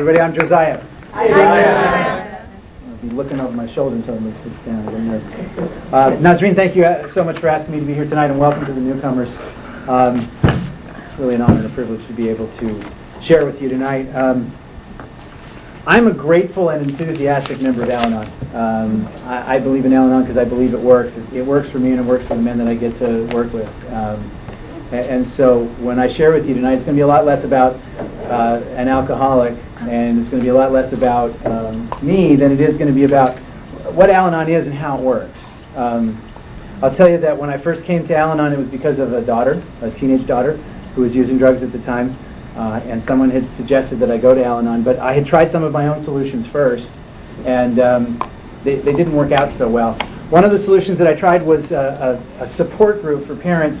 Everybody, I'm Josiah. Hi. I'll be looking over my shoulder until he sits down. Uh, Nazreen, thank you uh, so much for asking me to be here tonight, and welcome to the newcomers. Um, it's really an honor and a privilege to be able to share with you tonight. Um, I'm a grateful and enthusiastic member of Al-Anon. Um, I, I, believe in Al-Anon because I believe it works. It, it, works for me and it works for the men that I get to work with. Um, and, and, so when I share with you tonight, it's going to be a lot less about uh, an alcoholic and it's going to be a lot less about um, me than it is going to be about what Al-Anon is and how it works. Um, I'll tell you that when I first came to Al-Anon, it was because of a daughter, a teenage daughter, who was using drugs at the time. Uh, and someone had suggested that I go to Al Anon, but I had tried some of my own solutions first, and um, they, they didn't work out so well. One of the solutions that I tried was a, a, a support group for parents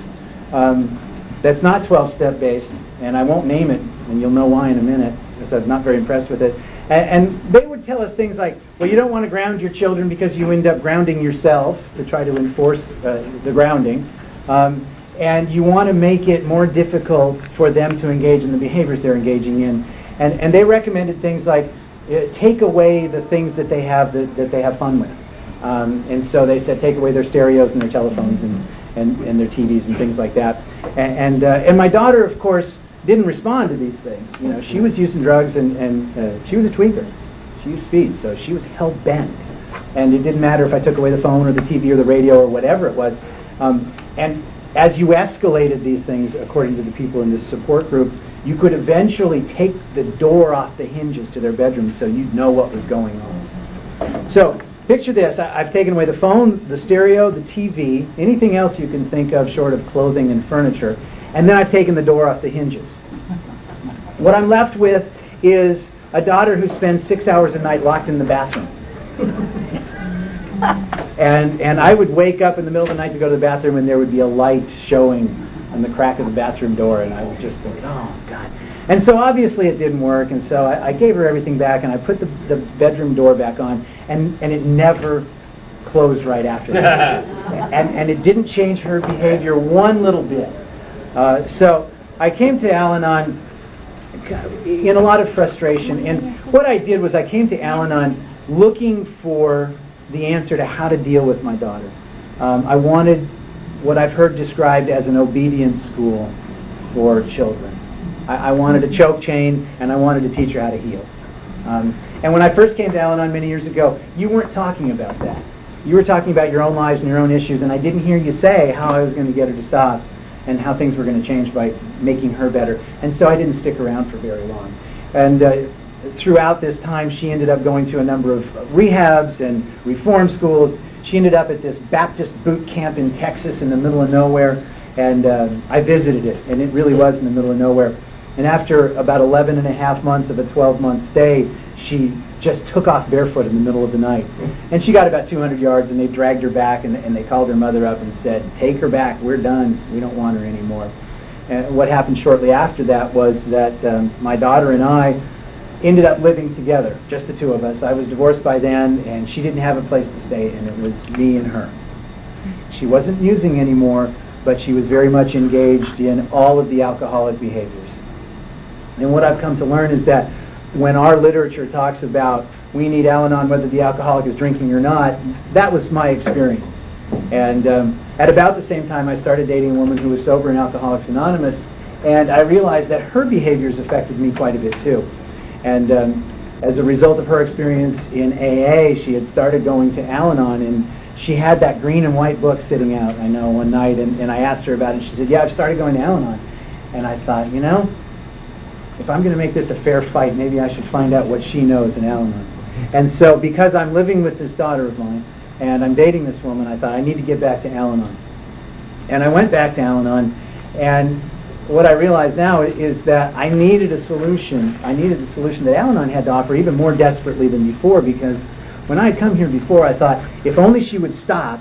um, that's not 12 step based, and I won't name it, and you'll know why in a minute, because I'm not very impressed with it. And, and they would tell us things like, well, you don't want to ground your children because you end up grounding yourself to try to enforce uh, the grounding. Um, and you want to make it more difficult for them to engage in the behaviors they're engaging in. And, and they recommended things like uh, take away the things that they have that, that they have fun with. Um, and so they said take away their stereos and their telephones and, and, and their TVs and things like that. And, and, uh, and my daughter, of course, didn't respond to these things. You know, she was using drugs and, and uh, she was a tweaker. She used speed, so she was hell bent. And it didn't matter if I took away the phone or the TV or the radio or whatever it was. Um, and as you escalated these things, according to the people in this support group, you could eventually take the door off the hinges to their bedroom so you'd know what was going on. So, picture this I, have taken away the phone, the stereo, the TV, anything else you can think of short of clothing and furniture, and then I've taken the door off the hinges. What I'm left with is a daughter who spends six hours a night locked in the bathroom. and and I would wake up in the middle of the night to go to the bathroom, and there would be a light showing on the crack of the bathroom door, and I would just think, oh God. And so obviously it didn't work, and so I, I gave her everything back, and I put the, the bedroom door back on, and and it never closed right after that, and and it didn't change her behavior one little bit. Uh, so I came to Al-Anon in a lot of frustration, and what I did was I came to Al-Anon looking for the answer to how to deal with my daughter. Um, I wanted what I've heard described as an obedience school for children. I, I, wanted a choke chain, and I wanted to teach her how to heel. Um, and when I first came to Al Anon many years ago, you weren't talking about that. You were talking about your own lives and your own issues, and I didn't hear you say how I was going to get her to stop and how things were going to change by making her better. And so I didn't stick around for very long. And uh, throughout this time, she ended up going to a number of rehabs and reform schools. She ended up at this Baptist boot camp in Texas in the middle of nowhere, and uh, I visited it, and it really was in the middle of nowhere. And after about 11 and a half months of a 12 month stay, she just took off barefoot in the middle of the night. And she got about 200 yards, and they dragged her back, and, and they called her mother up and said, Take her back, we're done, we don't want her anymore. And what happened shortly after that was that um, my daughter and I ended up living together, just the two of us. I was divorced by then, and she didn't have a place to stay, and it was me and her. She wasn't using anymore, but she was very much engaged in all of the alcoholic behaviors. And what I've come to learn is that when our literature talks about we need Al Anon whether the alcoholic is drinking or not, that was my experience. And um, at about the same time, I started dating a woman who was sober in Alcoholics Anonymous, and I realized that her behaviors affected me quite a bit too. And um, as a result of her experience in AA, she had started going to Al Anon, and she had that green and white book sitting out, I know, one night, and, and I asked her about it, and she said, Yeah, I've started going to Al Anon. And I thought, you know, if I'm going to make this a fair fight, maybe I should find out what she knows in Al And so, because I'm living with this daughter of mine, and I'm dating this woman, I thought I need to get back to Al And I went back to Al and what I realize now is that I needed a solution. I needed the solution that Al had to offer even more desperately than before because when I had come here before, I thought if only she would stop,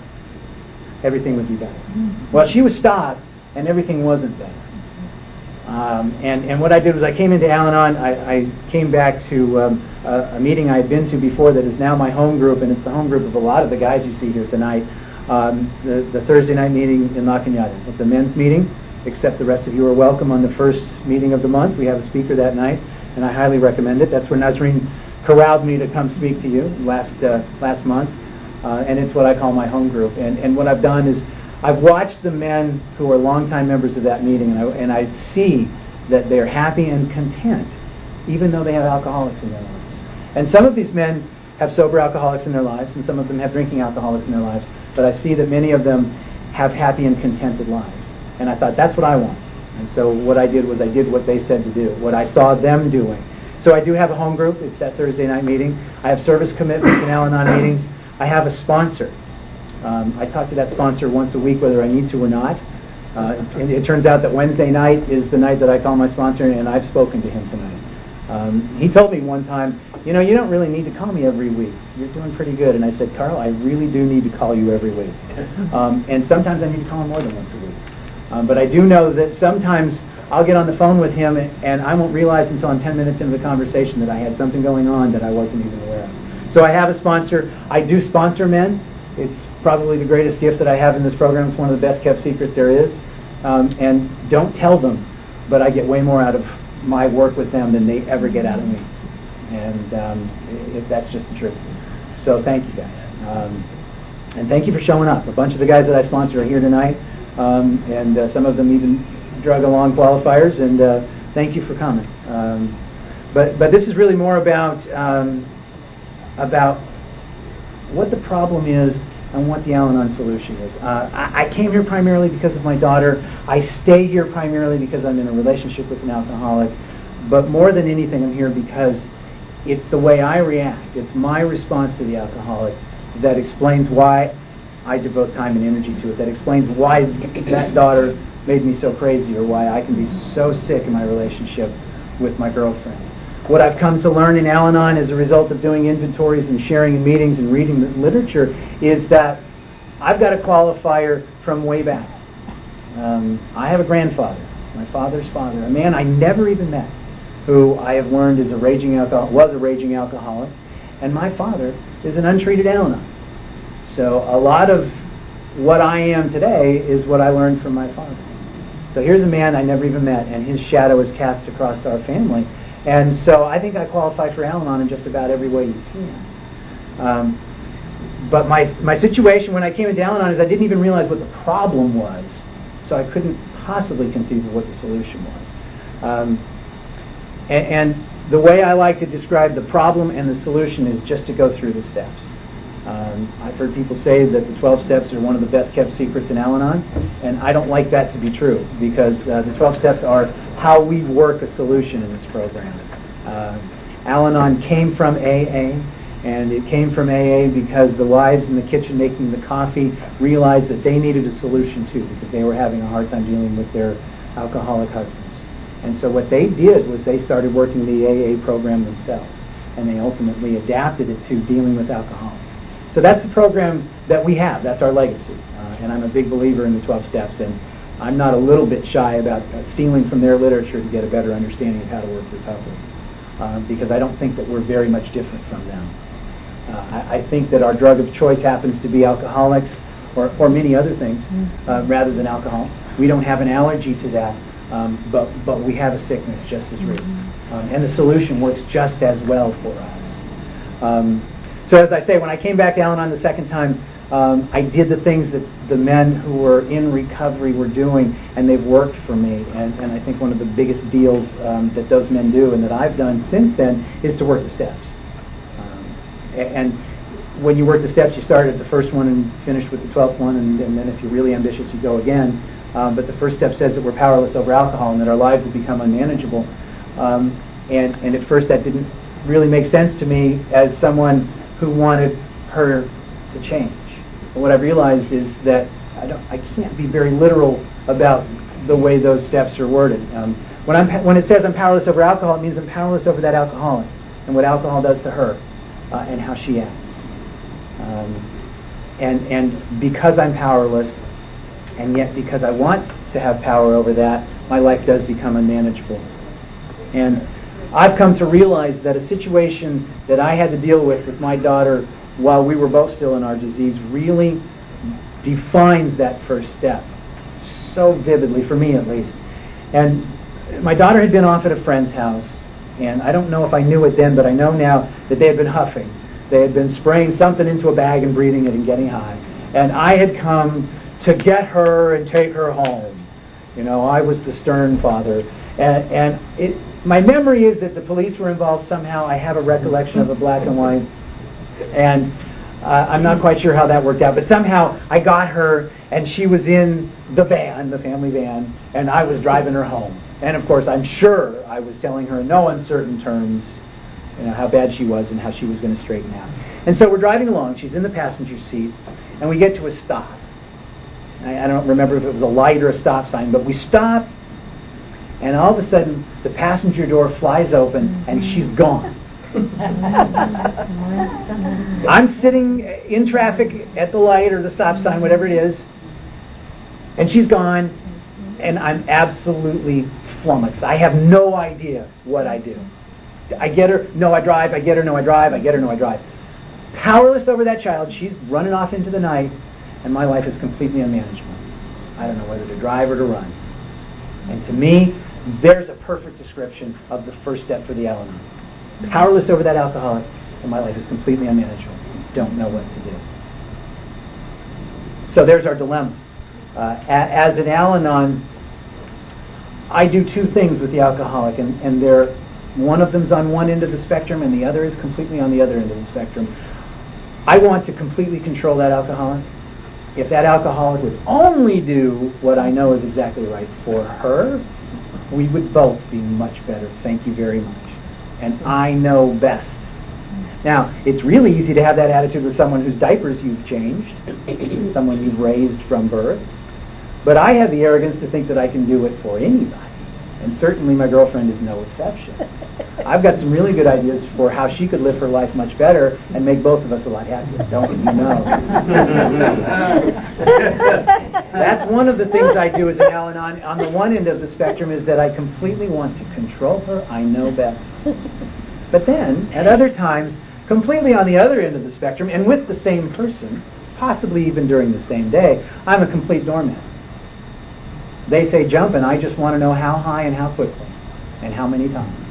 everything would be better. Mm-hmm. Well, she was stopped, and everything wasn't better. Um, and, and what I did was I came into Al Anon. I, I came back to um, a, a, meeting I had been to before that is now my home group, and it's the home group of a lot of the guys you see here tonight. Um, the, the Thursday night meeting in La Cañada. It's a men's meeting except the rest of you are welcome on the first meeting of the month. We have a speaker that night, and I highly recommend it. That's where Nazreen corralled me to come speak to you last uh, last month, uh, and it's what I call my home group. And and what I've done is I've watched the men who are longtime members of that meeting, and I, and I see that they're happy and content, even though they have alcoholics in their lives. And some of these men have sober alcoholics in their lives, and some of them have drinking alcoholics in their lives. But I see that many of them have happy and contented lives. And I thought, that's what I want. And so what I did was I did what they said to do, what I saw them doing. So I do have a home group. It's that Thursday night meeting. I have service commitments and Al-Anon meetings. I have a sponsor. Um, I talk to that sponsor once a week, whether I need to or not. Uh, and it turns out that Wednesday night is the night that I call my sponsor, and I've spoken to him tonight. Um, he told me one time, you know, you don't really need to call me every week. You're doing pretty good. And I said, Carl, I really do need to call you every week. Um, and sometimes I need to call him more than once a week. Um, but I do know that sometimes I'll get on the phone with him and I won't realize until I'm 10 minutes into the conversation that I had something going on that I wasn't even aware of. So I have a sponsor. I do sponsor men. It's probably the greatest gift that I have in this program. It's one of the best kept secrets there is. Um, and don't tell them, but I get way more out of my work with them than they ever get out of me. And um, it, that's just the truth. So thank you guys. Um, and thank you for showing up. A bunch of the guys that I sponsor are here tonight, um, and uh, some of them even drug along qualifiers. And uh, thank you for coming. Um, but but this is really more about um, about what the problem is and what the Al-Anon solution is. Uh, I, I, came here primarily because of my daughter. I stay here primarily because I'm in a relationship with an alcoholic. But more than anything, I'm here because it's the way I react. It's my response to the alcoholic that explains why I devote time and energy to it. That explains why that daughter made me so crazy or why I can be so sick in my relationship with my girlfriend. What I've come to learn in Al Anon as a result of doing inventories and sharing in meetings and reading the literature is that I've got a qualifier from way back. Um, I have a grandfather, my father's father, a man I never even met, who I have learned is a raging alcohol, was a raging alcoholic, and my father is an untreated Al-Anon. So a lot of what I am today is what I learned from my father. So here's a man I never even met, and his shadow is cast across our family. And so I think I qualify for Al-Anon in just about every way you can. Um, but my, my situation when I came into Al-Anon is I didn't even realize what the problem was. So I couldn't possibly conceive of what the solution was. Um, and, and, the way I like to describe the problem and the solution is just to go through the steps. Um, I've heard people say that the 12 steps are one of the best kept secrets in Al Anon, and I don't like that to be true because uh, the 12 steps are how we work a solution in this program. Uh, Al Anon came from AA, and it came from AA because the wives in the kitchen making the coffee realized that they needed a solution too because they were having a hard time dealing with their alcoholic husbands. And so what they did was they started working the AA program themselves, and they ultimately adapted it to dealing with alcoholics. So that's the program that we have. That's our legacy. Uh, and I'm a big believer in the 12 steps. And I'm not a little bit shy about uh, stealing from their literature to get a better understanding of how to work with recovery. Uh, because I don't think that we're very much different from them. Uh, I, I, think that our drug of choice happens to be alcoholics or, or many other things uh, mm-hmm. rather than alcohol. We don't have an allergy to that, um, but, but we have a sickness just as real. Mm-hmm. Um, and the solution works just as well for us. Um, so as I say, when I came back to Al-Anon the second time, um, I did the things that the men who were in recovery were doing, and they've worked for me. And, and I think one of the biggest deals um, that those men do, and that I've done since then, is to work the steps. Um, and when you work the steps, you start at the first one and finish with the twelfth one, and, and then if you're really ambitious, you go again. Um, but the first step says that we're powerless over alcohol and that our lives have become unmanageable. Um, and, and at first, that didn't really make sense to me as someone who wanted her to change. And what I've realized is that I, don't, I can't be very literal about the way those steps are worded. Um, when, I'm, when it says I'm powerless over alcohol, it means I'm powerless over that alcoholic and what alcohol does to her uh, and how she acts. Um, and, and because I'm powerless, and yet because I want to have power over that, my life does become unmanageable. And I've come to realize that a situation that I had to deal with with my daughter while we were both still in our disease really defines that first step so vividly, for me at least. And my daughter had been off at a friend's house, And I don't know if I knew it then, but I know now that they had been huffing. They had been spraying something into a bag and breathing it and getting high. And I had come to get her and take her home. You know, I was the stern father. And, and it, my memory is that the police were involved somehow. I have a recollection of a black and white. And uh, I'm not quite sure how that worked out, but somehow I got her, and she was in the van, the family van, and I was driving her home. And of course, I'm sure I was telling her in no uncertain terms, you know, how bad she was and how she was going to straighten out. And so we're driving along. She's in the passenger seat, and we get to a stop. I, I don't remember if it was a light or a stop sign, but we stop, and all of a sudden, the passenger door flies open, and she's gone. I'm sitting in traffic at the light or the stop sign, whatever it is, and she's gone, and I'm absolutely flummoxed. I have no idea what I do. I get her, no, I drive, I get her, no, I drive, I get her, no, I drive. Powerless over that child, she's running off into the night, and my life is completely unmanageable. I don't know whether to drive or to run. And to me, there's a perfect description of the first step for the Anon powerless over that alcoholic, and my life is completely unmanageable. Don't know what to do. So there's our dilemma. Uh, as an Al Anon, I do two things with the alcoholic, and, and they're, one of them's on one end of the spectrum, and the other is completely on the other end of the spectrum. I want to completely control that alcoholic. If that alcoholic would only do what I know is exactly right for her, we would both be much better. Thank you very much and I know best. Now, it's really easy to have that attitude with someone whose diapers you've changed, someone you've raised from birth. But I have the arrogance to think that I can do it for anybody. And certainly my girlfriend is no exception. I've got some really good ideas for how she could live her life much better and make both of us a lot happier, don't you know? That's one of the things I do as an Al Anon. On the one end of the spectrum is that I completely want to control her. I know best. But then, at other times, completely on the other end of the spectrum, and with the same person, possibly even during the same day, I'm a complete doormat. They say jump, and I just want to know how high and how quickly and how many times.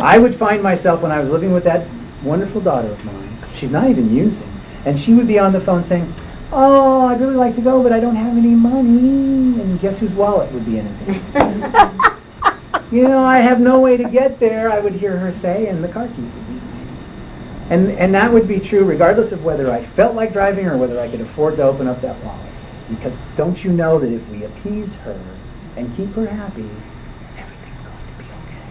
I would find myself when I was living with that wonderful daughter of mine, she's not even using, and she would be on the phone saying, Oh, I'd really like to go, but I don't have any money. And guess whose wallet would be in his hand? you know, I have no way to get there, I would hear her say, and the car keys would be and, and that would be true regardless of whether I felt like driving or whether I could afford to open up that wallet. Because don't you know that if we appease her and keep her happy, everything's going to be okay.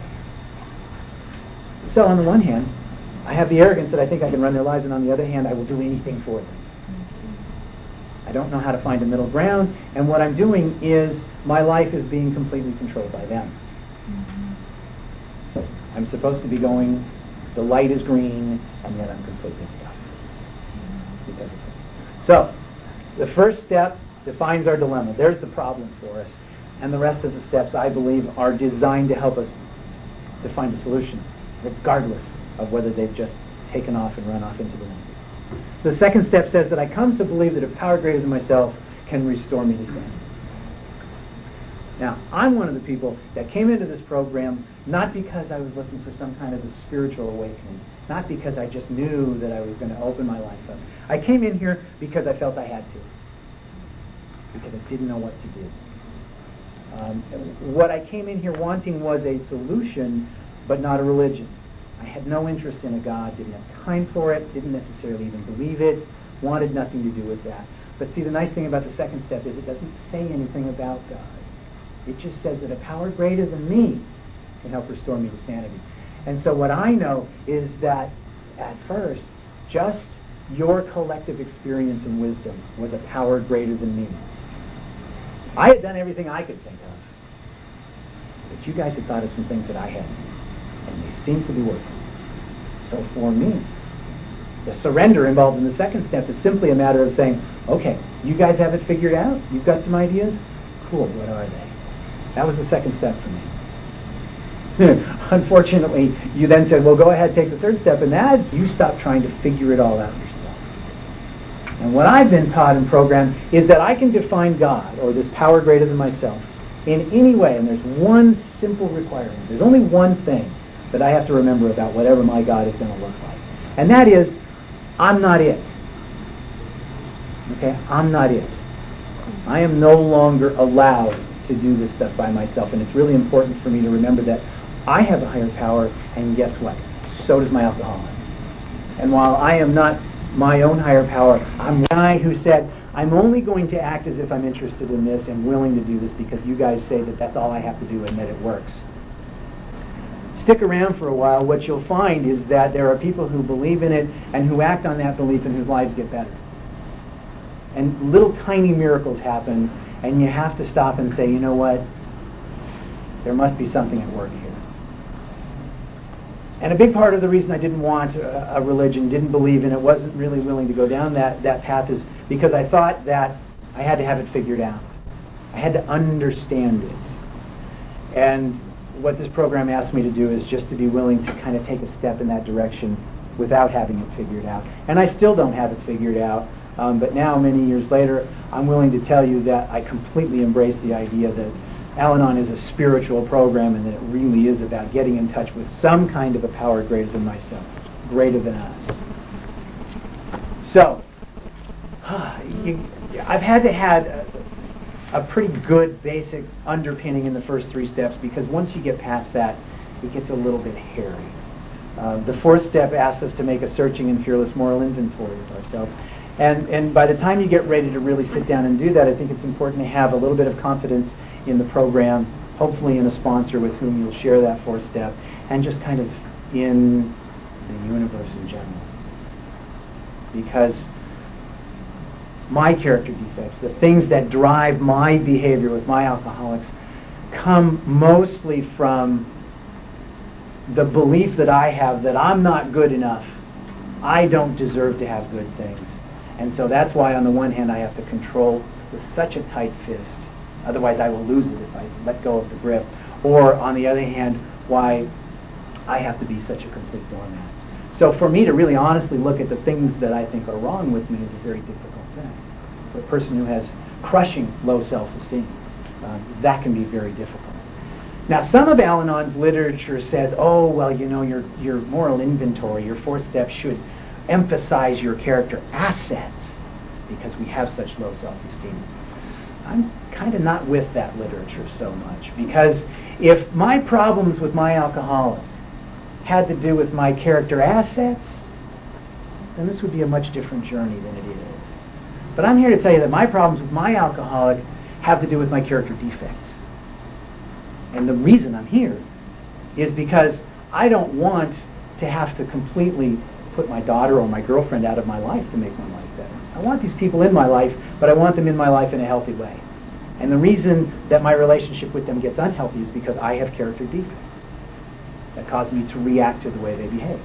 So on the one hand, I have the arrogance that I think I can run their lives, and on the other hand, I will do anything for them. I don't know how to find a middle ground, and what I'm doing is my life is being completely controlled by them. I'm supposed to be going, the light is green, and yet I'm completely stuck. Because of. So, the first step defines our dilemma. There's the problem for us. And the rest of the steps, I believe, are designed to help us to find a solution, regardless of whether they've just taken off and run off into the wind. The second step says that I come to believe that a power greater than myself can restore me to sanity. Now, I'm one of the people that came into this program not because I was looking for some kind of a spiritual awakening, not because I just knew that I was going to open my life up. I came in here because I felt I had to, because I didn't know what to do. Um, what I came in here wanting was a solution, but not a religion. I had no interest in a God, didn't have time for it, didn't necessarily even believe it, wanted nothing to do with that. But see, the nice thing about the second step is it doesn't say anything about God. It just says that a power greater than me can help restore me to sanity. And so what I know is that at first, just your collective experience and wisdom was a power greater than me. I had done everything I could think of. But you guys had thought of some things that I hadn't. And they seemed to be working. So for me, the surrender involved in the second step is simply a matter of saying, okay, you guys have it figured out? You've got some ideas? Cool, what are they? That was the second step for me. Unfortunately, you then said, well, go ahead, take the third step, and that's you stop trying to figure it all out. And what I've been taught and programmed is that I can define God, or this power greater than myself, in any way, and there's one simple requirement. There's only one thing that I have to remember about whatever my God is going to look like. And that is, I'm not it. Okay? I'm not it. I am no longer allowed to do this stuff by myself. And it's really important for me to remember that I have a higher power, and guess what? So does my alcoholic. And while I am not my own higher power, I'm the guy who said, I'm only going to act as if I'm interested in this and willing to do this because you guys say that that's all I have to do and that it works. Stick around for a while. What you'll find is that there are people who believe in it and who act on that belief and whose lives get better. And little tiny miracles happen, and you have to stop and say, you know what? There must be something at work. And a big part of the reason I didn't want a, a, religion, didn't believe in it, wasn't really willing to go down that, that path is because I thought that I had to have it figured out. I had to understand it. And what this program asked me to do is just to be willing to kind of take a step in that direction without having it figured out. And I still don't have it figured out. Um, but now, many years later, I'm willing to tell you that I completely embrace the idea that Al Anon is a spiritual program and it really is about getting in touch with some kind of a power greater than myself, greater than us. So, you, I've had to have a, a pretty good basic underpinning in the first three steps because once you get past that, it gets a little bit hairy. Uh, the fourth step asks us to make a searching and fearless moral inventory of ourselves. And, and by the time you get ready to really sit down and do that, I think it's important to have a little bit of confidence in the program, hopefully in a sponsor with whom you'll share that fourth step, and just kind of in the universe in general. Because my character defects, the things that drive my behavior with my alcoholics, come mostly from the belief that I have that I'm not good enough. I don't deserve to have good things. And so that's why, on the one hand, I have to control with such a tight fist Otherwise, I will lose it if I let go of the grip. Or, on the other hand, why I have to be such a complete doormat. So, for me to really honestly look at the things that I think are wrong with me is a very difficult thing. For a person who has crushing low self esteem, uh, that can be very difficult. Now, some of Al Anon's literature says, oh, well, you know, your, your moral inventory, your fourth step should emphasize your character assets because we have such low self esteem. I'm kind of not with that literature so much because if my problems with my alcoholic had to do with my character assets, then this would be a much different journey than it is. But I'm here to tell you that my problems with my alcoholic have to do with my character defects. And the reason I'm here is because I don't want to have to completely put my daughter or my girlfriend out of my life to make my life better. I want these people in my life, but I want them in my life in a healthy way. And the reason that my relationship with them gets unhealthy is because I have character defects that cause me to react to the way they behave.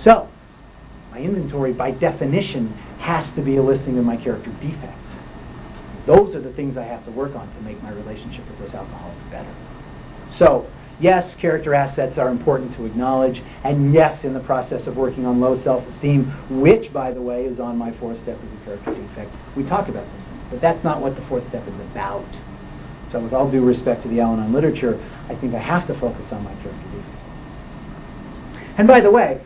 So, my inventory, by definition, has to be a listing of my character defects. Those are the things I have to work on to make my relationship with those alcoholics better. So, yes, character assets are important to acknowledge, and yes, in the process of working on low self esteem, which, by the way, is on my fourth step as a character defect, we talk about things. But that's not what the fourth step is about. So, with all due respect to the Al Anon literature, I think I have to focus on my character defects. And by the way,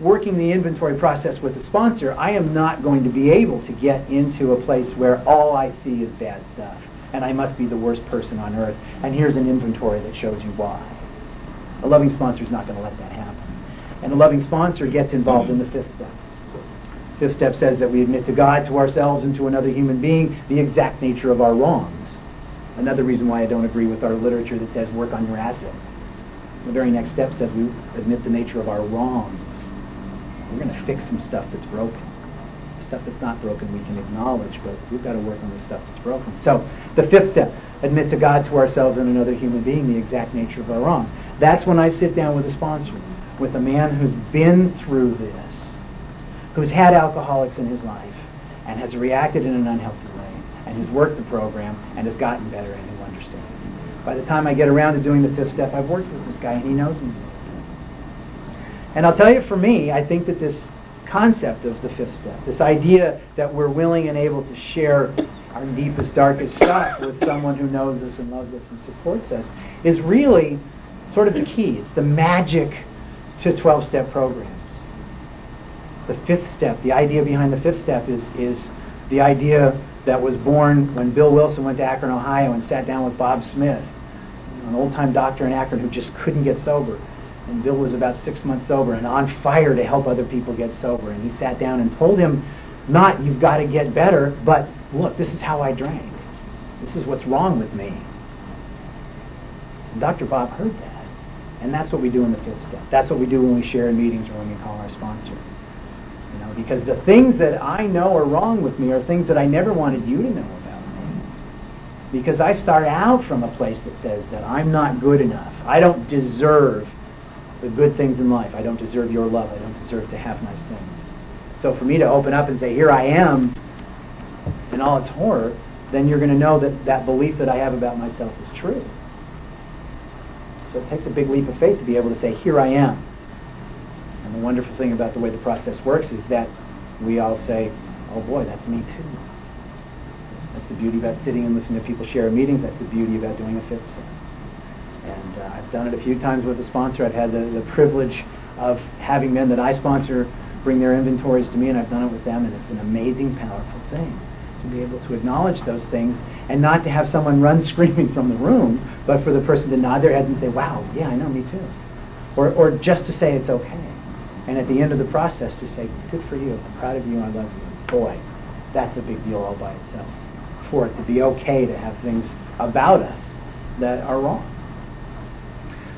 working the inventory process with a sponsor, I am not going to be able to get into a place where all I see is bad stuff and I must be the worst person on earth. And here's an inventory that shows you why. A loving sponsor is not going to let that happen. And a loving sponsor gets involved in the fifth step. Fifth step says that we admit to God, to ourselves, and to another human being the exact nature of our wrongs. Another reason why I don't agree with our literature that says work on your assets. The very next step says we admit the nature of our wrongs. We're going to fix some stuff that's broken stuff that's not broken we can acknowledge, but we've got to work on the stuff that's broken. So, the fifth step admit to God, to ourselves, and another human being the exact nature of our wrong. That's when I sit down with a sponsor, with a man who's been through this, who's had alcoholics in his life, and has reacted in an unhealthy way, and has worked the program, and has gotten better, and who understands. By the time I get around to doing the fifth step, I've worked with this guy, and he knows me. And I'll tell you, for me, I think that this concept of the fifth step. This idea that we're willing and able to share our deepest, darkest stuff with someone who knows us and loves us and supports us is really sort of the key. It's the magic to 12 step programs. The fifth step, the idea behind the fifth step is, is the idea that was born when Bill Wilson went to Akron, Ohio and sat down with Bob Smith, an old time doctor in Akron who just couldn't get sober. And Bill was about six months sober and on fire to help other people get sober. And he sat down and told him, not you've got to get better, but look, this is how I drank. This is what's wrong with me. And Dr. Bob heard that. And that's what we do in the fifth step. That's what we do when we share in meetings or when we call our sponsor. You know, because the things that I know are wrong with me are things that I never wanted you to know about me. Because I start out from a place that says that I'm not good enough. I don't deserve the good things in life. I don't deserve your love. I don't deserve to have nice things. So for me to open up and say, here I am in all its horror, then you're going to know that that belief that I have about myself is true. So it takes a big leap of faith to be able to say, here I am. And the wonderful thing about the way the process works is that we all say, oh boy, that's me too. That's the beauty about sitting and listening to people share meetings. That's the beauty about doing a fifth step. And uh, I've done it a few times with a sponsor. I've had the, the privilege of having men that I sponsor bring their inventories to me, and I've done it with them, and it's an amazing, powerful thing to be able to acknowledge those things and not to have someone run screaming from the room, but for the person to nod their head and say, wow, yeah, I know, me too. Or, or just to say it's okay. And at the end of the process to say, good for you, I'm proud of you, I love you. Boy, that's a big deal all by itself. For it to be okay to have things about us that are wrong.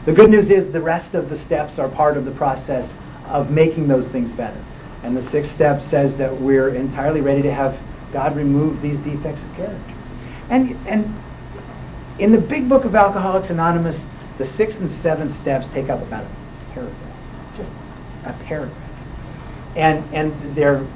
The good news is the rest of the steps are part of the process of making those things better. And the sixth step says that we're entirely ready to have God remove these defects of character. And, and in the big book of Alcoholics Anonymous, the sixth and seventh steps take up about a paragraph. Just a paragraph. And, and they're,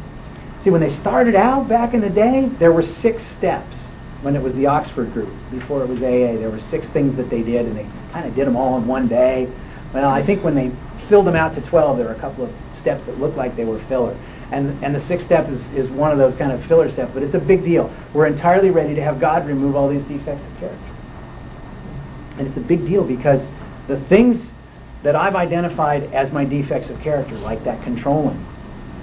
see, when they started out back in the day, there were six steps when it was the Oxford group. Before it was AA, there were six things that they did, and they kind of did them all in one day. Well, I think when they filled them out to 12, there were a couple of steps that looked like they were filler. And, and the sixth step is, is one of those kind of filler steps, but it's a big deal. We're entirely ready to have God remove all these defects of character. And it's a big deal because the things that I've identified as my defects of character, like that controlling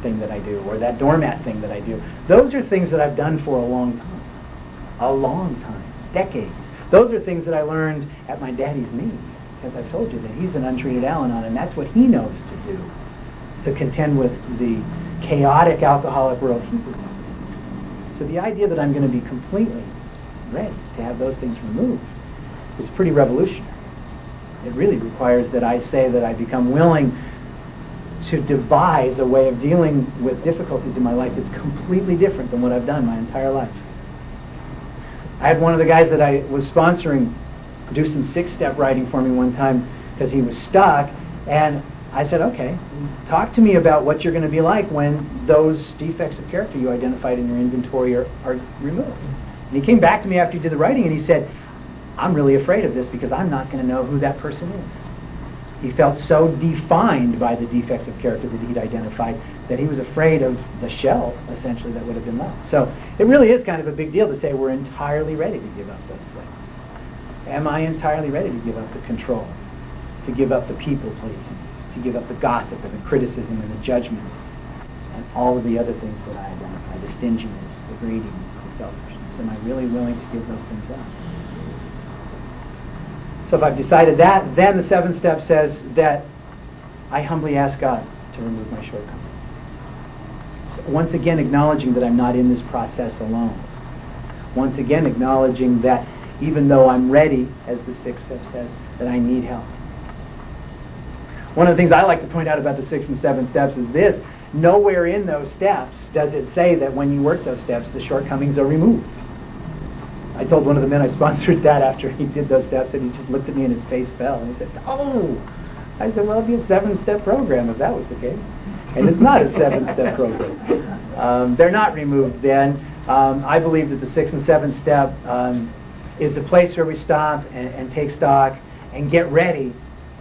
thing that I do, or that doormat thing that I do, those are things that I've done for a long time. A long time. Decades. Those are things that I learned at my daddy's knee. Because I've told you that he's an untreated Al Anon, and that's what he knows to do to contend with the chaotic alcoholic world he grew up in. So the idea that I'm going to be completely ready to have those things removed is pretty revolutionary. It really requires that I say that I become willing to devise a way of dealing with difficulties in my life that's completely different than what I've done my entire life. I had one of the guys that I was sponsoring do some six step writing for me one time because he was stuck, and I said, okay, talk to me about what you're going to be like when those defects of character you identified in your inventory are, are removed. And he came back to me after he did the writing and he said, I'm really afraid of this because I'm not going to know who that person is. He felt so defined by the defects of character that he'd identified that he was afraid of the shell, essentially, that would have been left. So it really is kind of a big deal to say we're entirely ready to give up those things. Am I entirely ready to give up the control, to give up the people pleasing? to give up the gossip and the criticism and the judgment and all of the other things that I identify the stinginess, the greediness, the selfishness. Am I really willing to give those things up? So if I've decided that, then the seventh step says that I humbly ask God to remove my shortcomings. So once again, acknowledging that I'm not in this process alone. Once again, acknowledging that even though I'm ready, as the sixth step says, that I need help. One of the things I like to point out about the six and seven steps is this nowhere in those steps does it say that when you work those steps, the shortcomings are removed. I told one of the men I sponsored that after he did those steps, and he just looked at me and his face fell. And he said, Oh! I said, Well, it'd be a seven step program if that was the case. And it's not a seven step program. Um, they're not removed then. Um, I believe that the six and seven step um, is a place where we stop and, and take stock and get ready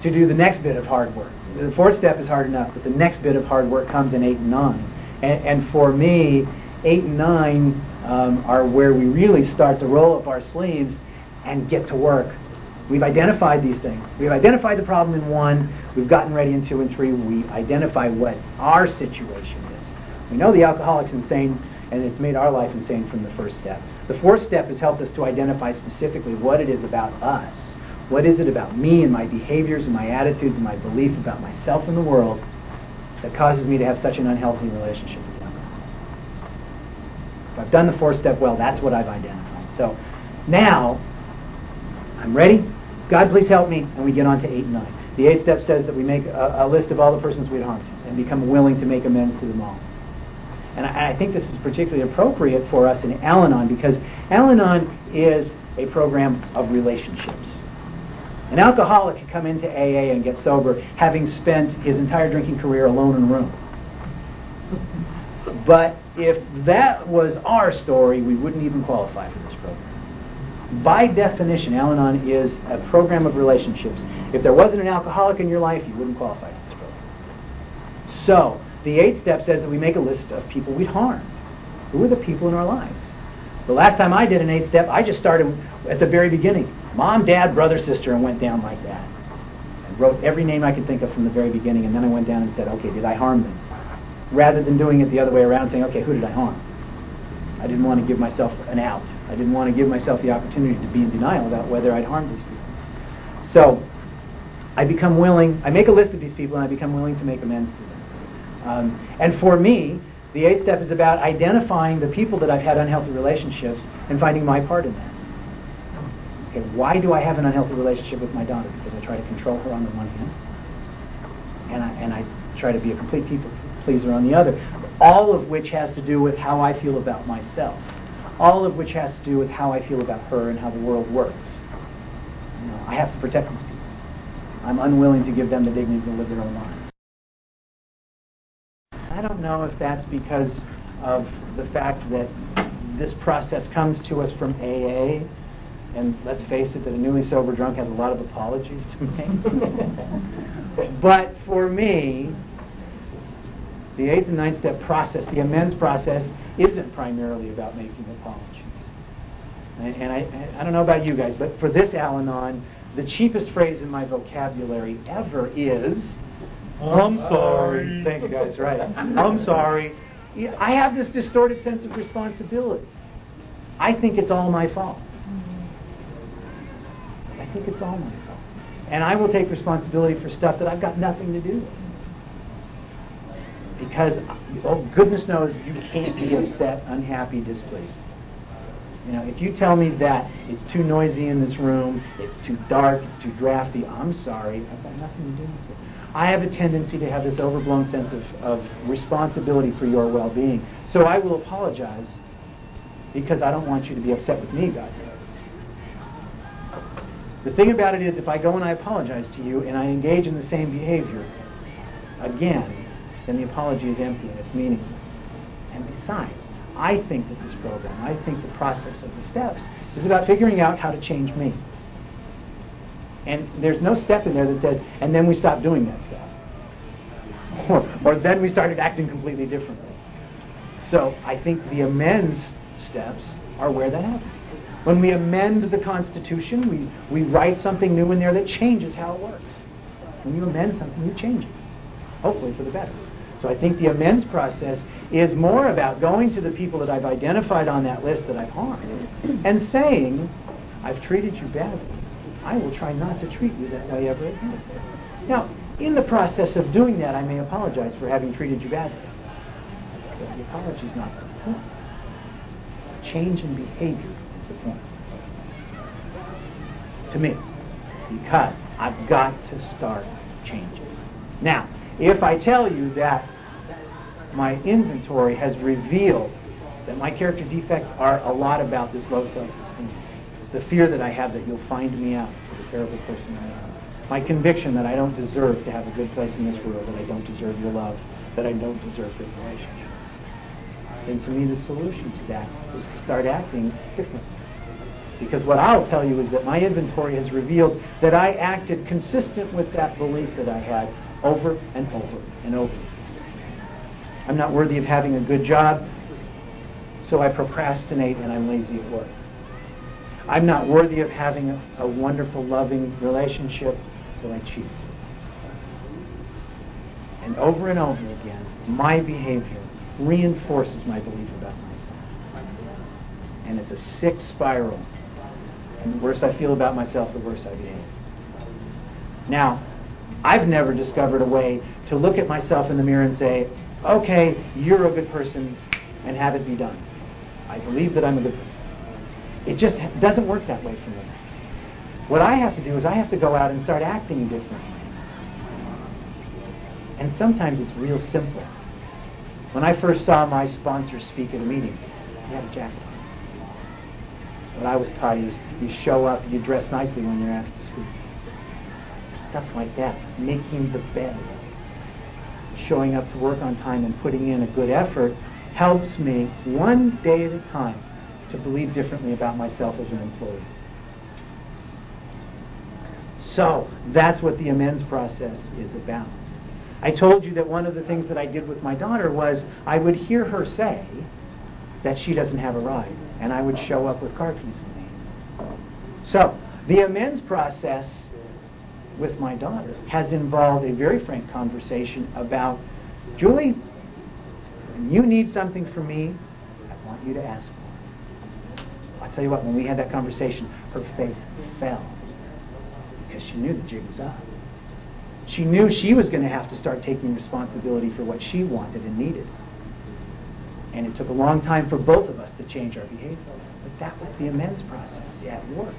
to do the next bit of hard work. The fourth step is hard enough, but the next bit of hard work comes in eight and nine. And, and for me, eight and nine um, are where we really start to roll up our sleeves and get to work We've identified these things. We've identified the problem in one. We've gotten ready in two and three. We identify what our situation is. We know the alcoholic's insane, and it's made our life insane from the first step. The fourth step has helped us to identify specifically what it is about us. What is it about me and my behaviors and my attitudes and my belief about myself and the world that causes me to have such an unhealthy relationship? If I've done the fourth step well, that's what I've identified. So now I'm ready. God, please help me. And we get on to 8 and 9. The eighth step says that we make a, a list of all the persons we'd harmed and become willing to make amends to them all. And I, I think this is particularly appropriate for us in Al Anon because Al Anon is a program of relationships. An alcoholic can come into AA and get sober having spent his entire drinking career alone in a room. But if that was our story, we wouldn't even qualify for this program. By definition, Al Anon is a program of relationships. If there wasn't an alcoholic in your life, you wouldn't qualify for this program. So, the eighth step says that we make a list of people we'd harmed. Who are the people in our lives? The last time I did an eight step, I just started at the very beginning. Mom, dad, brother, sister, and went down like that. I wrote every name I could think of from the very beginning, and then I went down and said, okay, did I harm them? Rather than doing it the other way around, saying, okay, who did I harm? I didn't want to give myself an out. I didn't want to give myself the opportunity to be in denial about whether I'd harmed these people. So I become willing, I make a list of these people and I become willing to make amends to them. Um, and for me, the eighth step is about identifying the people that I've had unhealthy relationships and finding my part in that. Okay, why do I have an unhealthy relationship with my daughter? Because I try to control her on the one hand, and I, and I try to be a complete people pleaser on the other. All of which has to do with how I feel about myself all of which has to do with how I feel about her and how the world works. You know, I have to protect these people. I'm unwilling to give them the dignity to live their own lives. I don't know if that's because of the fact that this process comes to us from AA, and let's face it, that a newly sober drunk has a lot of apologies to make. but for me, the eighth and ninth step process, the amends process, isn't primarily about making apologies. And, and I, I don't know about you guys, but for this Al Anon, the cheapest phrase in my vocabulary ever is, I'm sorry. Thanks, guys, right. I'm sorry. I have this distorted sense of responsibility. I think it's all my fault. I think it's all my fault. And I will take responsibility for stuff that I've got nothing to do with because oh, goodness knows you can't be upset, unhappy, displeased. You know, if you tell me that it's too noisy in this room, it's too dark, it's too drafty, I'm sorry. I've got nothing to do with it. I have a tendency to have this overblown sense of, of responsibility for your well-being. So I will apologize because I don't want you to be upset with me, God. Knows. The thing about it is, if I go and I apologize to you and I engage in the same behavior, again, then the apology is empty and it's meaningless. And besides, I think that this program, I think the process of the steps is about figuring out how to change me. And there's no step in there that says, and then we stop doing that stuff. Or, or then we started acting completely differently. So I think the amends steps are where that happens. When we amend the Constitution, we, we write something new in there that changes how it works. When you amend something, you change it. Hopefully for the better. So I think the amends process is more about going to the people that I've identified on that list that I've harmed and saying, I've treated you badly. I will try not to treat you that way ever again. Now, in the process of doing that, I may apologize for having treated you badly. But the apology is not the point. Change in behavior is the point. To me. Because I've got to start changing. Now, if I tell you that my inventory has revealed that my character defects are a lot about this low self-esteem, the fear that I have that you'll find me out for the terrible person I am, my conviction that I don't deserve to have a good place in this world, that I don't deserve your love, that I don't deserve good relationships. And to me the solution to that is to start acting differently. Because what I'll tell you is that my inventory has revealed that I acted consistent with that belief that I had over and over and over. I'm not worthy of having a good job, so I procrastinate and I'm lazy at work. I'm not worthy of having a, a wonderful, loving relationship, so I cheat. And over and over again, my behavior reinforces my belief about myself. And it's a sick spiral. And the worse I feel about myself, the worse I behave. Now, I've never discovered a way to look at myself in the mirror and say, okay, you're a good person, and have it be done. I believe that I'm a good person. It just doesn't work that way for me. What I have to do is I have to go out and start acting differently. And sometimes it's real simple. When I first saw my sponsor speak at a meeting, he had a jacket. What I was taught is you show up, you dress nicely when you're asked to speak. Stuff like that. Making the bed. Showing up to work on time and putting in a good effort helps me one day at a time to believe differently about myself as an employee. So that's what the amends process is about. I told you that one of the things that I did with my daughter was I would hear her say that she doesn't have a ride, and I would show up with car keys in hand. So the amends process with my daughter has involved a very frank conversation about Julie, when you need something from me, I want you to ask for it. I'll tell you what, when we had that conversation, her face fell because she knew the jig was up. She knew she was going to have to start taking responsibility for what she wanted and needed. And it took a long time for both of us to change our behavior. But that was the amends process. Yeah, it worked.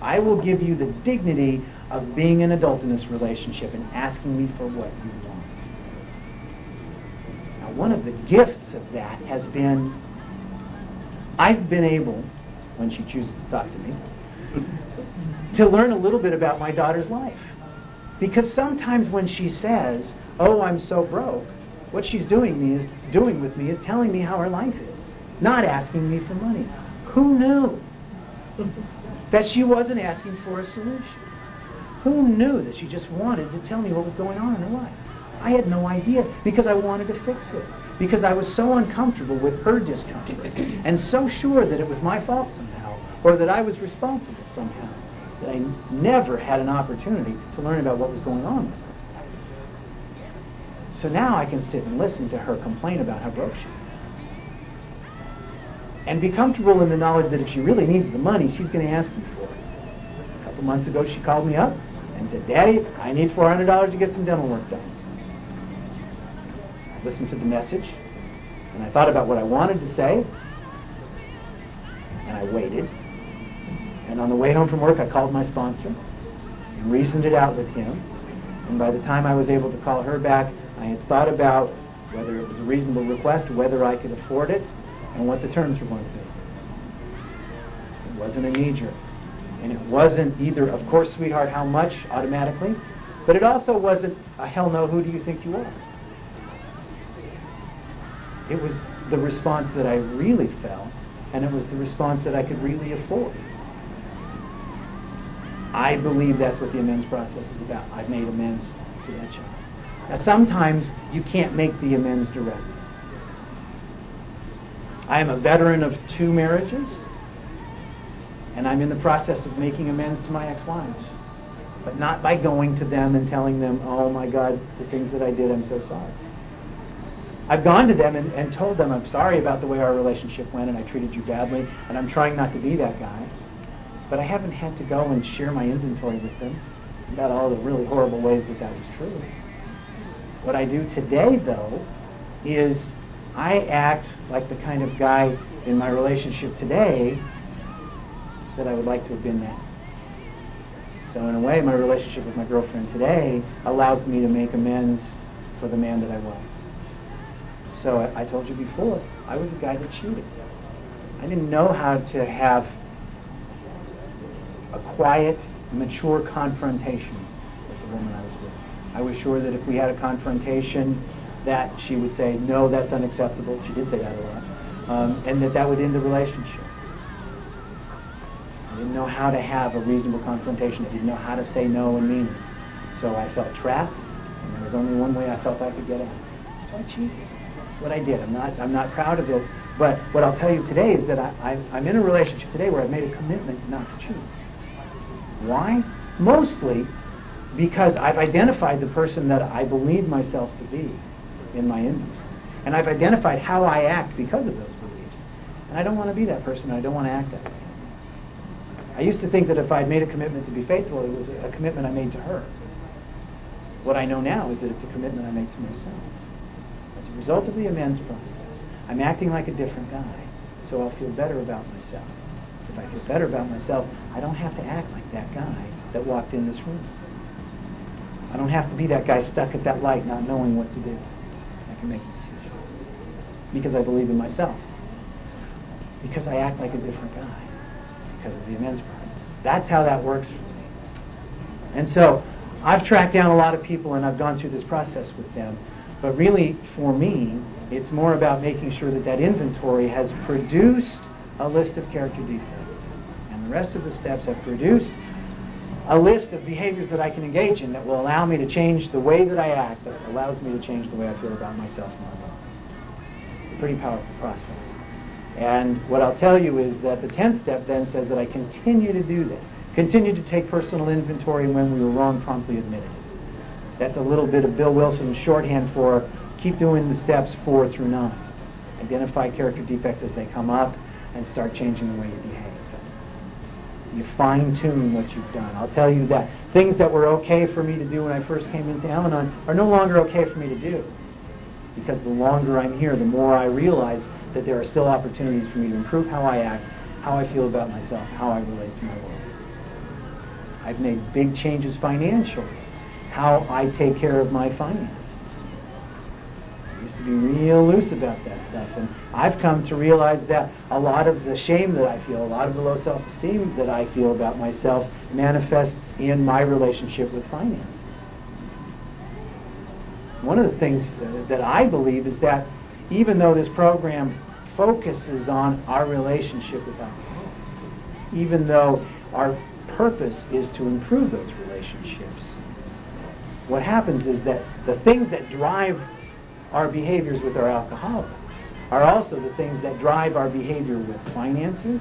I will give you the dignity of being an adult in this relationship and asking me for what you want. Now, one of the gifts of that has been I've been able, when she chooses to talk to me, to learn a little bit about my daughter's life. Because sometimes when she says, "Oh, I'm so broke," what she's doing me is doing with me is telling me how her life is, not asking me for money. Who knew that she wasn't asking for a solution? Who knew that she just wanted to tell me what was going on in her life? I had no idea because I wanted to fix it. Because I was so uncomfortable with her discomfort and so sure that it was my fault somehow or that I was responsible somehow that I never had an opportunity to learn about what was going on with her. So now I can sit and listen to her complain about how broke she is. And be comfortable in the knowledge that if she really needs the money, she's going to ask me for it. A couple months ago, she called me up and said, Daddy, I need $400 to get some dental work done. I listened to the message, and I thought about what I wanted to say, and I waited. And on the way home from work, I called my sponsor and reasoned it out with him. And by the time I was able to call her back, I had thought about whether it was a reasonable request, whether I could afford it, and what the terms were going to be. It wasn't a knee jerk. And it wasn't either, of course, sweetheart, how much, automatically, but it also wasn't a hell no, who do you think you are? It was the response that I really felt, and it was the response that I could really afford. I believe that's what the amends process is about. I've made amends to that child. Now, sometimes you can't make the amends directly. I am a veteran of two marriages, and I'm in the process of making amends to my ex-wives. But not by going to them and telling them, oh my God, the things that I did, I'm so sorry. I've gone to them and, and told them I'm sorry about the way our relationship went and I treated you badly, and I'm trying not to be that guy. But I haven't had to go and share my inventory with them about all the really horrible ways that that was true. What I do today, though, is I act like the kind of guy in my relationship today that I would like to have been then. So, in a way, my relationship with my girlfriend today allows me to make amends for the man that I was. So, I, I told you before, I was a guy that cheated. I didn't know how to have a quiet, mature confrontation with the woman I was with. I was sure that if we had a confrontation, that she would say, no, that's unacceptable. She did say that a lot. Um, and that that would end the relationship. I didn't know how to have a reasonable confrontation. I didn't know how to say no and mean it. So I felt trapped, and there was only one way I felt I could get out. So I cheated. That's what I did. I'm not, I'm not proud of it, But what I'll tell you today is that I, I'm in a relationship today where I've made a commitment not to cheat. Why? Mostly because I've identified the person that I believe myself to be in my inventory. And I've identified how I act because of those beliefs. And I don't want to be that person. I don't want to act that way. I used to think that if I'd made a commitment to be faithful, it was a commitment I made to her. What I know now is that it's a commitment I make to myself. As a result of the amends process, I'm acting like a different guy, so I'll feel better about myself. If I feel better about myself, I don't have to act like that guy that walked in this room. I don't have to be that guy stuck at that light not knowing what to do. Because I believe in myself. Because I act like a different guy. Because of the amends process. That's how that works for me. And so I've tracked down a lot of people and I've gone through this process with them. But really, for me, it's more about making sure that that inventory has produced a list of character defects. And the rest of the steps have produced a list of behaviors that I can engage in that will allow me to change the way that I act, that allows me to change the way I feel about myself and my world. It's a pretty powerful process. And what I'll tell you is that the 10th step then says that I continue to do that. Continue to take personal inventory when we were wrong, promptly admit it. That's a little bit of Bill Wilson shorthand for keep doing the steps four through nine. Identify character defects as they come up and start changing the way you behave. You fine tune what you've done. I'll tell you that things that were okay for me to do when I first came into Al Anon are no longer okay for me to do. Because the longer I'm here, the more I realize that there are still opportunities for me to improve how I act, how I feel about myself, how I relate to my world. I've made big changes financially, how I take care of my finances used to be real loose about that stuff. And I've come to realize that a lot of the shame that I feel, a lot of the low self esteem that I feel about myself manifests in my relationship with finances. One of the things that I believe is that even though this program focuses on our relationship with alcoholics, even though our purpose is to improve those relationships, what happens is that the things that drive our behaviors with our alcoholics are also the things that drive our behavior with finances,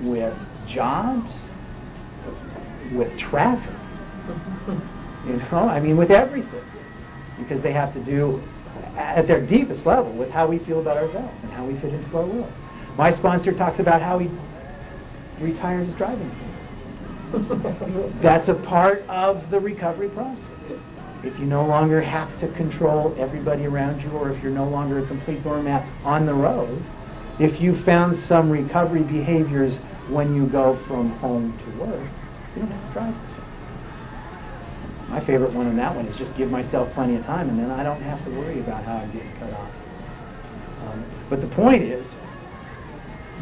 with jobs, with traffic. You know, I mean, with everything. Because they have to do, at their deepest level, with how we feel about ourselves and how we fit into our world. My sponsor talks about how he retired his driving. That's a part of the recovery process if you no longer have to control everybody around you, or if you're no longer a complete doormat on the road, if you found some recovery behaviors when you go from home to work, you don't have to drive the same. My favorite one on that one is just give myself plenty of time, and then I don't have to worry about how I'm getting cut off. Um, but the point is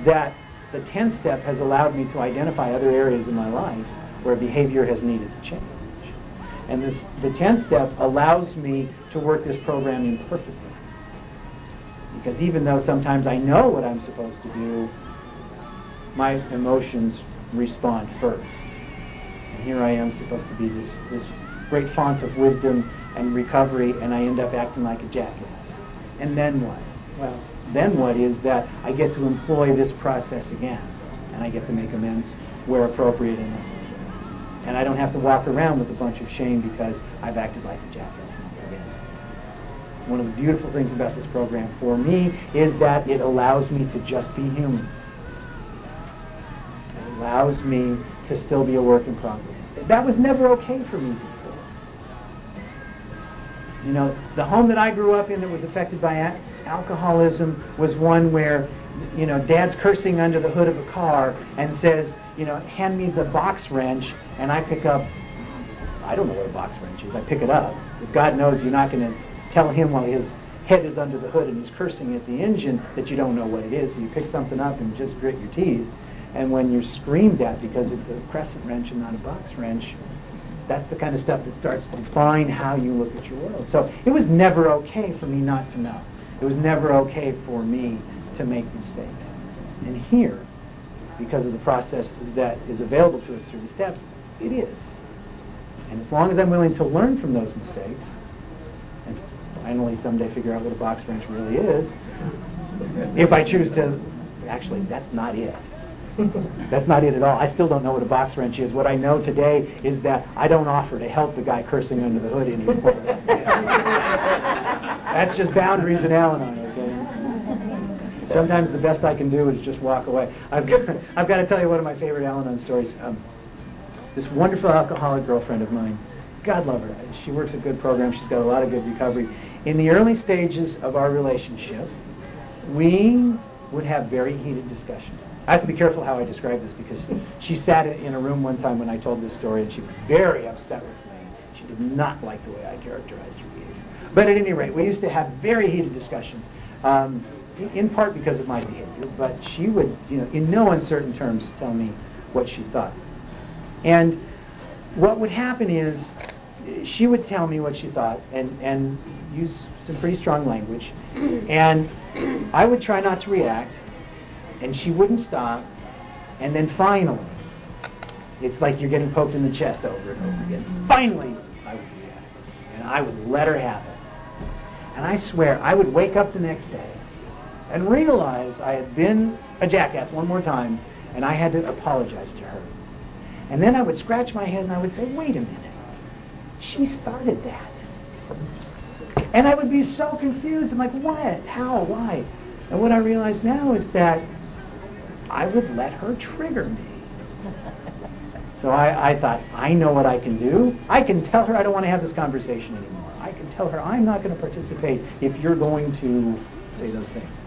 that the 10th step has allowed me to identify other areas in my life where behavior has needed to change. And this, the 10th step allows me to work this program imperfectly. Because even though sometimes I know what I'm supposed to do, my emotions respond first. And here I am supposed to be this, this great font of wisdom and recovery, and I end up acting like a jackass. And then what? Well, then what is that I get to employ this process again, and I get to make amends where appropriate and necessary and I don't have to walk around with a bunch of shame because I've acted like a jackass once again. One of the beautiful things about this program for me is that it allows me to just be human. It allows me to still be a work in progress. That was never okay for me before. You know, the home that I grew up in that was affected by alcoholism was one where, you know, dad's cursing under the hood of a car and says, you know, hand me the box wrench, and I pick up, I don't know what a box wrench is, I pick it up, because God knows you're not going to tell him while his head is under the hood and he's cursing at the engine that you don't know what it is, so you pick something up and just grit your teeth, and when you're screamed at because it's a crescent wrench and not a box wrench, that's the kind of stuff that starts to define how you look at your world. So it was never okay for me not to know. It was never okay for me to make mistakes. And here, because of the process that is available to us through the steps, it is. And as long as I'm willing to learn from those mistakes, and finally someday figure out what a box wrench really is, If I choose to, actually, that's not it. That's not it at all. I still don't know what a box wrench is. What I know today is that I don't offer to help the guy cursing under the hood anymore. That's just boundaries and Al-Anon? Sometimes the best I can do is just walk away. I've got, I've got to tell you one of my favorite Al-Anon stories. Um, this wonderful alcoholic girlfriend of mine, God love her. She works a good program. She's got a lot of good recovery. In the early stages of our relationship, we would have very heated discussions. I have to be careful how I describe this because she sat in a room one time when I told this story and she was very upset with me. She did not like the way I characterized her behavior. But at any rate, we used to have very heated discussions, um, in part because of my behavior, but she would, you know, in no uncertain terms tell me what she thought. And what would happen is she would tell me what she thought and, and use some pretty strong language. And I would try not to react and she wouldn't stop. And then finally, it's like you're getting poked in the chest over and over again. Finally, I would react, and I would let her have it. And I swear, I would wake up the next day and realize I had been a jackass one more time, and I had to apologize to her. And then I would scratch my head and I would say, wait a minute, she started that. And I would be so confused. I'm like, what? How? Why? And what I realize now is that I would let her trigger me. So I, I thought, I know what I can do. I can tell her I don't want to have this conversation anymore. I can tell her I'm not going to participate if you're going to say those things.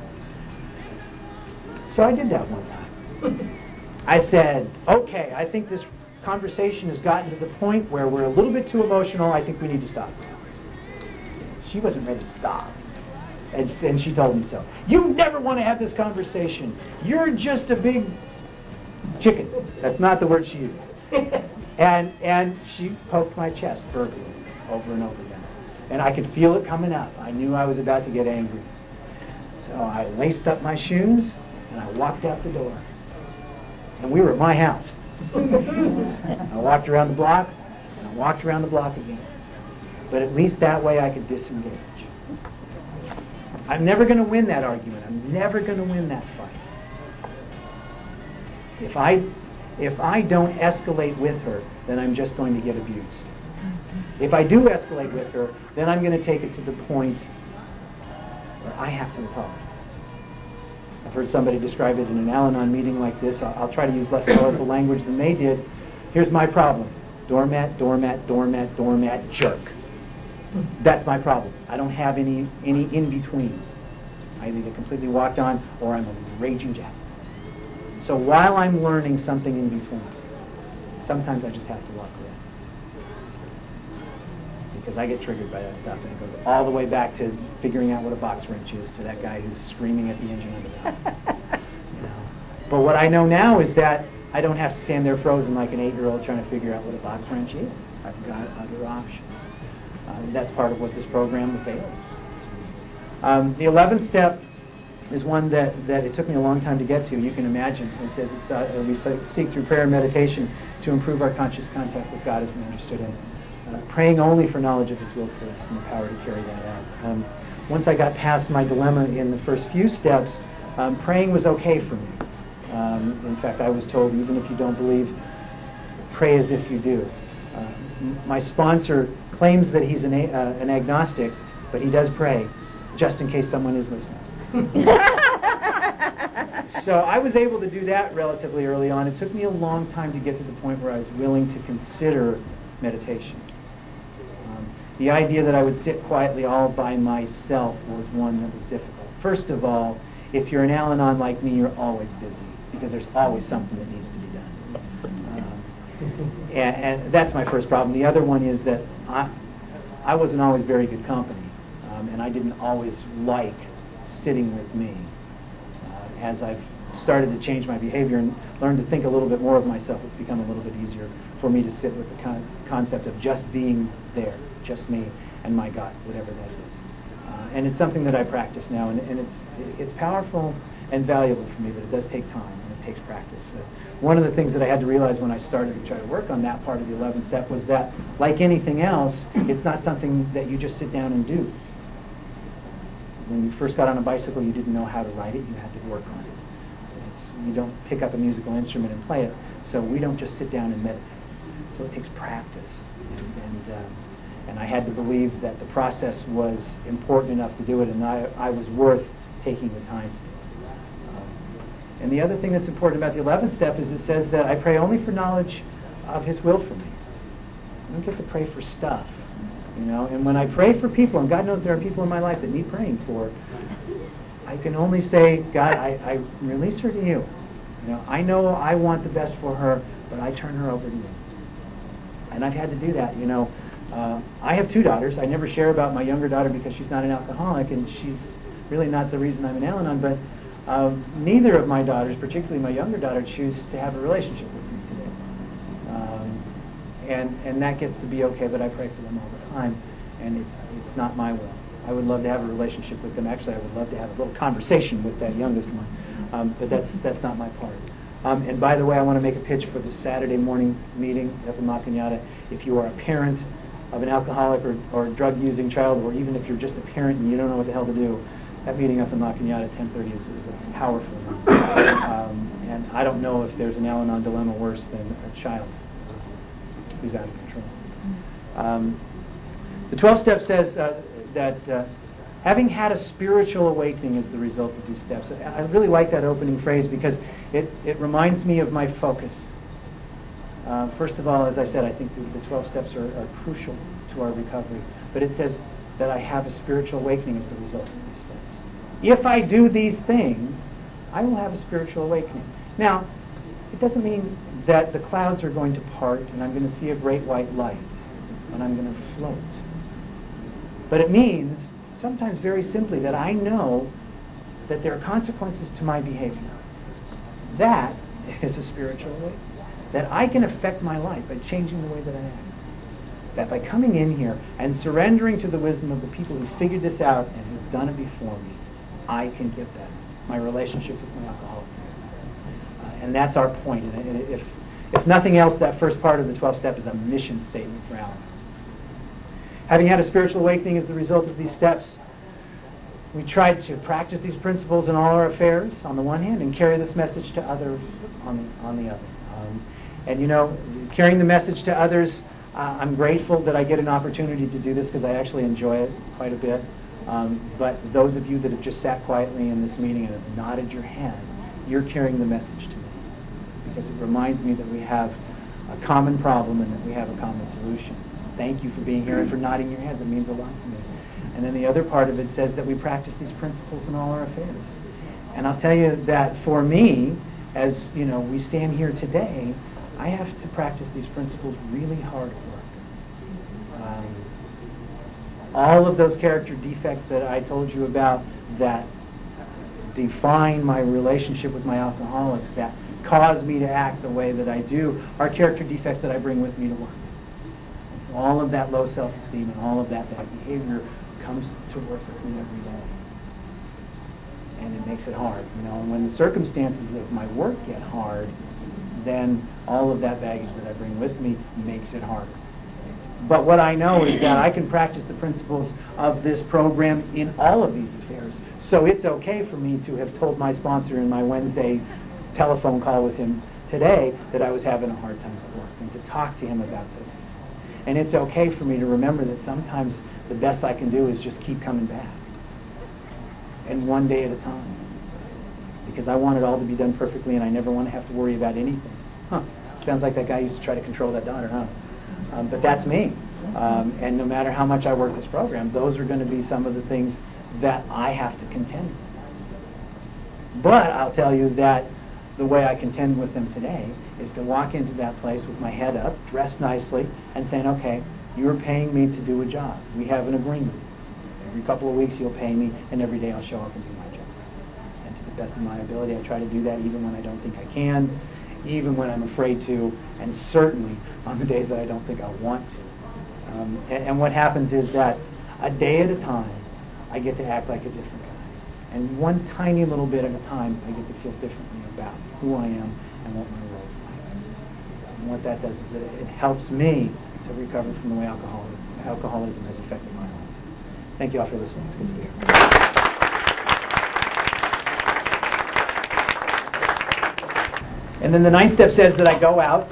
So I did that one time. I said, okay, I think this conversation has gotten to the point where we're a little bit too emotional. I think we need to stop. She wasn't ready to stop. And, and she told me so. You never want to have this conversation. You're just a big chicken. That's not the word she used. and and she poked my chest verbally over and over again. And I could feel it coming up. I knew I was about to get angry. So I laced up my shoes and I walked out the door. And we were at my house. I walked around the block and I walked around the block again. But at least that way I could disengage. I'm never going to win that argument. I'm never going to win that fight. If I, if I don't escalate with her, then I'm just going to get abused. If I do escalate with her, then I'm going to take it to the point where I have to apologize. I've heard somebody describe it in an Al Anon meeting like this. I'll, I'll try to use less colorful language than they did. Here's my problem doormat, doormat, doormat, doormat, jerk. That's my problem. I don't have any any in between. I either completely walked on or I'm a raging jack. So while I'm learning something in between, sometimes I just have to walk away. Because I get triggered by that stuff and it goes all the way back to figuring out what a box wrench is to that guy who's screaming at the engine under the you know. But what I know now is that I don't have to stand there frozen like an eight year old trying to figure out what a box wrench is. I've got other options. Uh, that's part of what this program avails. Um, the 11th step is one that, that it took me a long time to get to. You can imagine. It says it's, uh, we seek through prayer and meditation to improve our conscious contact with God as we understood Him. Uh, praying only for knowledge of His will for us and the power to carry that out. Um, once I got past my dilemma in the first few steps, um, praying was okay for me. Um, in fact, I was told even if you don't believe, pray as if you do. Uh, my sponsor claims that he's an, a, uh, an agnostic, but he does pray, just in case someone is listening. so I was able to do that relatively early on. It took me a long time to get to the point where I was willing to consider meditation. The idea that I would sit quietly all by myself was one that was difficult. First of all, if you're an Al Anon like me, you're always busy because there's always something that needs to be done. Um, and, and, that's my first problem. The other one is that I, I wasn't always very good company, um, and I didn't always like sitting with me. Uh, as I've started to change my behavior and learn to think a little bit more of myself, it's become a little bit easier for me to sit with the con- concept of just being there, just me and my God, whatever that is. Uh, and it's something that I practice now, and, and it's it's powerful and valuable for me, but it does take time and it takes practice. So one of the things that I had to realize when I started to try to work on that part of the 11th step was that, like anything else, it's not something that you just sit down and do. when you first got on a bicycle, you didn't know how to ride it. You had to work on it. You don't pick up a musical instrument and play it. So we don't just sit down and meditate. So it takes practice. And, and, um, and I had to believe that the process was important enough to do it, and I, I was worth taking the time um, and the other thing that's important about the 11th step is it says that I pray only for knowledge of His will for me. I don't get to pray for stuff. You know, and when I pray for people, and God knows there are people in my life that need praying for, I can only say, God, I, I release her to you. You know, I know I want the best for her, but I turn her over to you. And I've had to do that. You know, uh, I have two daughters. I never share about my younger daughter because she's not an alcoholic, and she's really not the reason I'm in Al-Anon. But uh, neither of my daughters, particularly my younger daughter, choose to have a relationship with me today. Um, and and that gets to be okay, but I pray for them all the time, and it's it's not my will. I would love to have a relationship with them. Actually, I would love to have a little conversation with that youngest one, um, but that's that's not my part. Um, and by the way, I want to make a pitch for the Saturday morning meeting up in La Cañada. If you are a parent of an alcoholic or, or drug using child, or even if you're just a parent and you don't know what the hell to do, that meeting up in La Cañada at 10:30 is, is a powerful one. Um, and I don't know if there's an Al-Anon dilemma worse than a child who's out of control. Um, the 12 step says uh, that uh, having had a spiritual awakening is the result of these steps. I really like that opening phrase because it, it reminds me of my focus. Uh, first of all, as I said, I think the, the 12 steps are, are, crucial to our recovery. But it says that I have a spiritual awakening as the result of these steps. If I do these things, I will have a spiritual awakening. Now, it doesn't mean that the clouds are going to part and I'm going to see a great white light and I'm going to float. But it means, sometimes very simply, that I know that there are consequences to my behavior. That is a spiritual awakening. That I can affect my life by changing the way that I act. That by coming in here and surrendering to the wisdom of the people who figured this out and who've done it before me, I can get better. My relationships with my alcoholic uh, and that's our point. And if, if nothing else, that first part of the 12 step is a mission statement for Al. Having had a spiritual awakening as the result of these steps, we tried to practice these principles in all our affairs on the one hand and carry this message to others on, on the other. Um, and you know, carrying the message to others, uh, I'm grateful that I get an opportunity to do this because I actually enjoy it quite a bit. Um, but those of you that have just sat quietly in this meeting and have nodded your head, you're carrying the message to me because it reminds me that we have a common problem and that we have a common solution. Thank you for being here and for nodding your heads. It means a lot to me. And then the other part of it says that we practice these principles in all our affairs. And I'll tell you that for me, as you know, we stand here today, I have to practice these principles really hard work. Um, all of those character defects that I told you about that define my relationship with my alcoholics, that cause me to act the way that I do are character defects that I bring with me to work. All of that low self-esteem and all of that bad behavior comes to work with me every day. And it makes it hard, you know. And when the circumstances of my work get hard, then all of that baggage that I bring with me makes it harder. But what I know is that I can practice the principles of this program in all of these affairs. So it's okay for me to have told my sponsor in my Wednesday telephone call with him today that I was having a hard time at work and to talk to him about things. And it's okay for me to remember that sometimes the best I can do is just keep coming back. And one day at a time. Because I want it all to be done perfectly and I never want to have to worry about anything. Huh. Sounds like that guy used to try to control that daughter, huh? Um, but that's me. Um, and no matter how much I work this program, those are going to be some of the things that I have to contend with. But I'll tell you that the way I contend with them today is to walk into that place with my head up, dressed nicely, and saying, okay, you're paying me to do a job. We have an agreement. Every couple of weeks you'll pay me, and every day I'll show up and do my job. And to the best of my ability, I try to do that even when I don't think I can, even when I'm afraid to, and certainly on the days that I don't think I want to. Um, and, and what happens is that a day at a time, I get to act like a different guy. And one tiny little bit at a time, I get to feel differently about who I am and what my. And what that does is it helps me to recover from the way alcoholism has affected my life. Thank you all for listening. It's good to be here. And then the ninth step says that I go out